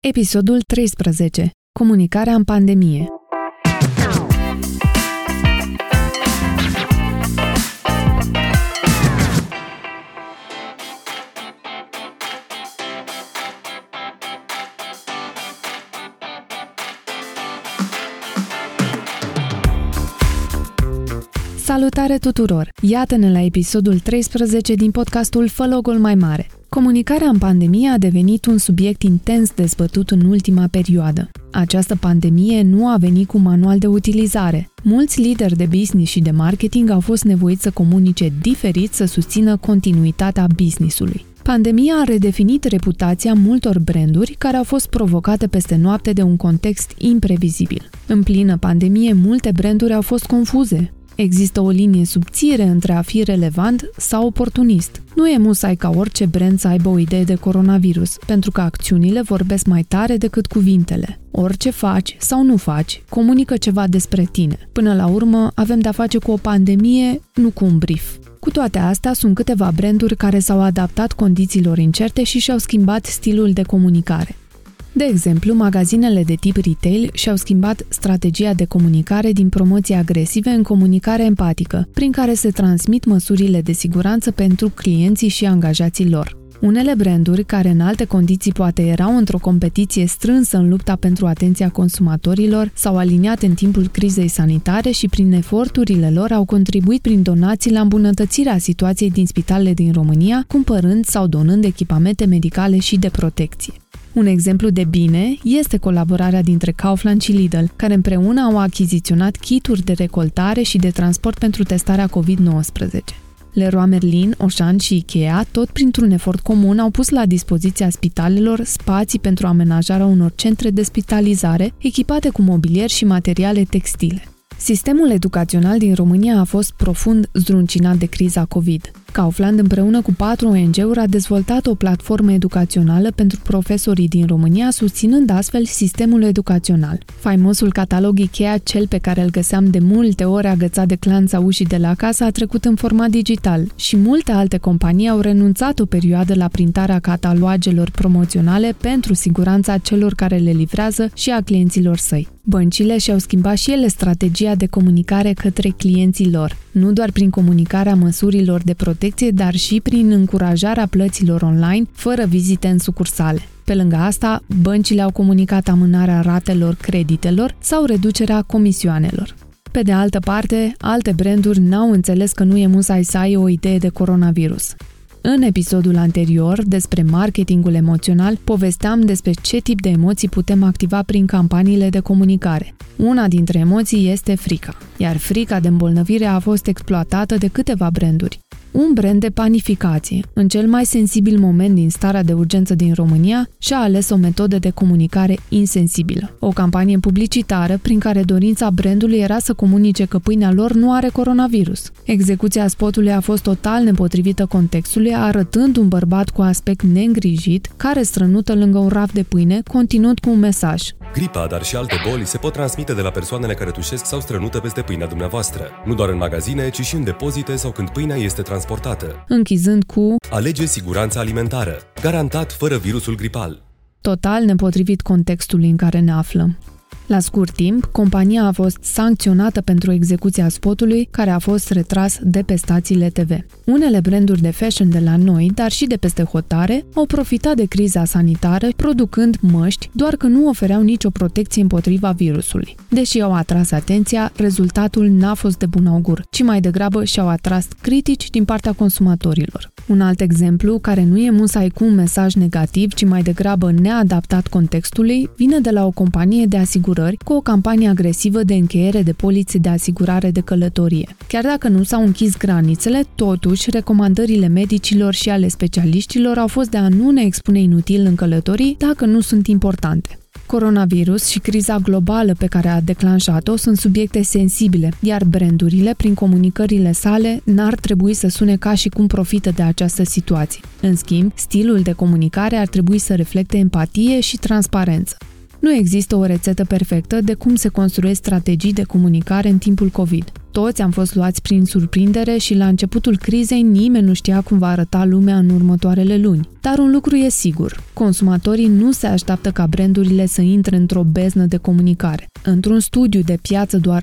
Episodul 13. Comunicarea în pandemie. Salutare tuturor! Iată-ne la episodul 13 din podcastul Fă logul mai mare. Comunicarea în pandemie a devenit un subiect intens dezbătut în ultima perioadă. Această pandemie nu a venit cu manual de utilizare. Mulți lideri de business și de marketing au fost nevoiți să comunice diferit să susțină continuitatea businessului. Pandemia a redefinit reputația multor branduri care au fost provocate peste noapte de un context imprevizibil. În plină pandemie, multe branduri au fost confuze. Există o linie subțire între a fi relevant sau oportunist. Nu e musai ca orice brand să aibă o idee de coronavirus, pentru că acțiunile vorbesc mai tare decât cuvintele. Orice faci sau nu faci, comunică ceva despre tine. Până la urmă, avem de-a face cu o pandemie, nu cu un brief. Cu toate astea, sunt câteva branduri care s-au adaptat condițiilor incerte și și-au schimbat stilul de comunicare. De exemplu, magazinele de tip retail și-au schimbat strategia de comunicare din promoții agresive în comunicare empatică, prin care se transmit măsurile de siguranță pentru clienții și angajații lor. Unele branduri, care în alte condiții poate erau într-o competiție strânsă în lupta pentru atenția consumatorilor, s-au aliniat în timpul crizei sanitare și prin eforturile lor au contribuit prin donații la îmbunătățirea situației din spitalele din România, cumpărând sau donând echipamente medicale și de protecție. Un exemplu de bine este colaborarea dintre Kaufland și Lidl, care împreună au achiziționat kituri de recoltare și de transport pentru testarea COVID-19. Leroy Merlin, Oșan și Ikea, tot printr-un efort comun, au pus la dispoziția spitalelor spații pentru amenajarea unor centre de spitalizare echipate cu mobilier și materiale textile. Sistemul educațional din România a fost profund zdruncinat de criza COVID. Kaufland împreună cu patru ONG-uri a dezvoltat o platformă educațională pentru profesorii din România, susținând astfel sistemul educațional. Faimosul catalog Ikea, cel pe care îl găseam de multe ori agățat de clanța ușii de la casă, a trecut în format digital și multe alte companii au renunțat o perioadă la printarea catalogelor promoționale pentru siguranța celor care le livrează și a clienților săi. Băncile și-au schimbat și ele strategia de comunicare către clienții lor, nu doar prin comunicarea măsurilor de protecție, dar și prin încurajarea plăților online, fără vizite în sucursale. Pe lângă asta, băncile au comunicat amânarea ratelor creditelor sau reducerea comisioanelor. Pe de altă parte, alte branduri n-au înțeles că nu e musai să ai o idee de coronavirus. În episodul anterior, despre marketingul emoțional, povesteam despre ce tip de emoții putem activa prin campaniile de comunicare. Una dintre emoții este frica, iar frica de îmbolnăvire a fost exploatată de câteva branduri. Un brand de panificație, în cel mai sensibil moment din starea de urgență din România, și-a ales o metodă de comunicare insensibilă. O campanie publicitară prin care dorința brandului era să comunice că pâinea lor nu are coronavirus. Execuția spotului a fost total nepotrivită contextului, arătând un bărbat cu aspect neîngrijit, care strănută lângă un raf de pâine, continuând cu un mesaj. Gripa, dar și alte boli se pot transmite de la persoanele care tușesc sau strănută peste pâinea dumneavoastră. Nu doar în magazine, ci și în depozite sau când pâinea este transportată. Închizând cu Alege siguranța alimentară. Garantat fără virusul gripal. total nepotrivit contextului în care ne aflăm. La scurt timp, compania a fost sancționată pentru execuția spotului, care a fost retras de pe stațiile TV. Unele branduri de fashion de la noi, dar și de peste hotare, au profitat de criza sanitară, producând măști, doar că nu ofereau nicio protecție împotriva virusului. Deși au atras atenția, rezultatul n-a fost de bun augur, ci mai degrabă și-au atras critici din partea consumatorilor. Un alt exemplu, care nu e musai cu un mesaj negativ, ci mai degrabă neadaptat contextului, vine de la o companie de asigurări cu o campanie agresivă de încheiere de polițe de asigurare de călătorie. Chiar dacă nu s-au închis granițele, totuși, recomandările medicilor și ale specialiștilor au fost de a nu ne expune inutil în călătorii dacă nu sunt importante. Coronavirus și criza globală pe care a declanșat-o sunt subiecte sensibile, iar brandurile, prin comunicările sale, n-ar trebui să sune ca și cum profită de această situație. În schimb, stilul de comunicare ar trebui să reflecte empatie și transparență. Nu există o rețetă perfectă de cum se construiesc strategii de comunicare în timpul COVID. Toți am fost luați prin surprindere și la începutul crizei nimeni nu știa cum va arăta lumea în următoarele luni. Dar un lucru e sigur, consumatorii nu se așteaptă ca brandurile să intre într-o beznă de comunicare. Într-un studiu de piață, doar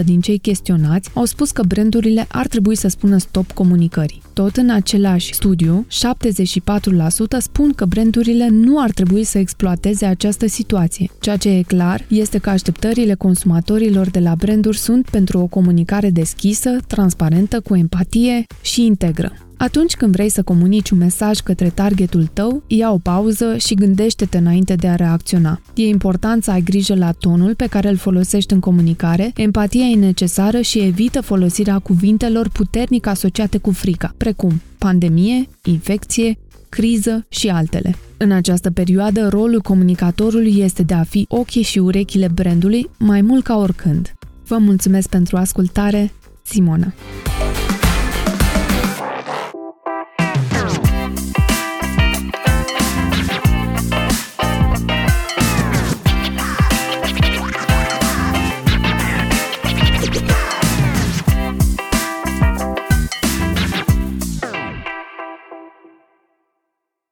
8% din cei chestionați au spus că brandurile ar trebui să spună stop comunicării. Tot în același studiu, 74% spun că brandurile nu ar trebui să exploateze această situație. Ceea ce e clar este că așteptările consumatorilor de la branduri sunt pentru o comunicare deschisă, transparentă, cu empatie și integră. Atunci când vrei să comunici un mesaj către targetul tău, ia o pauză și gândește-te înainte de a reacționa. E important să ai grijă la tonul pe care îl folosești în comunicare, empatia e necesară și evită folosirea cuvintelor puternic asociate cu frica, precum pandemie, infecție, criză și altele. În această perioadă, rolul comunicatorului este de a fi ochii și urechile brandului mai mult ca oricând. Vă mulțumesc pentru ascultare, Simona!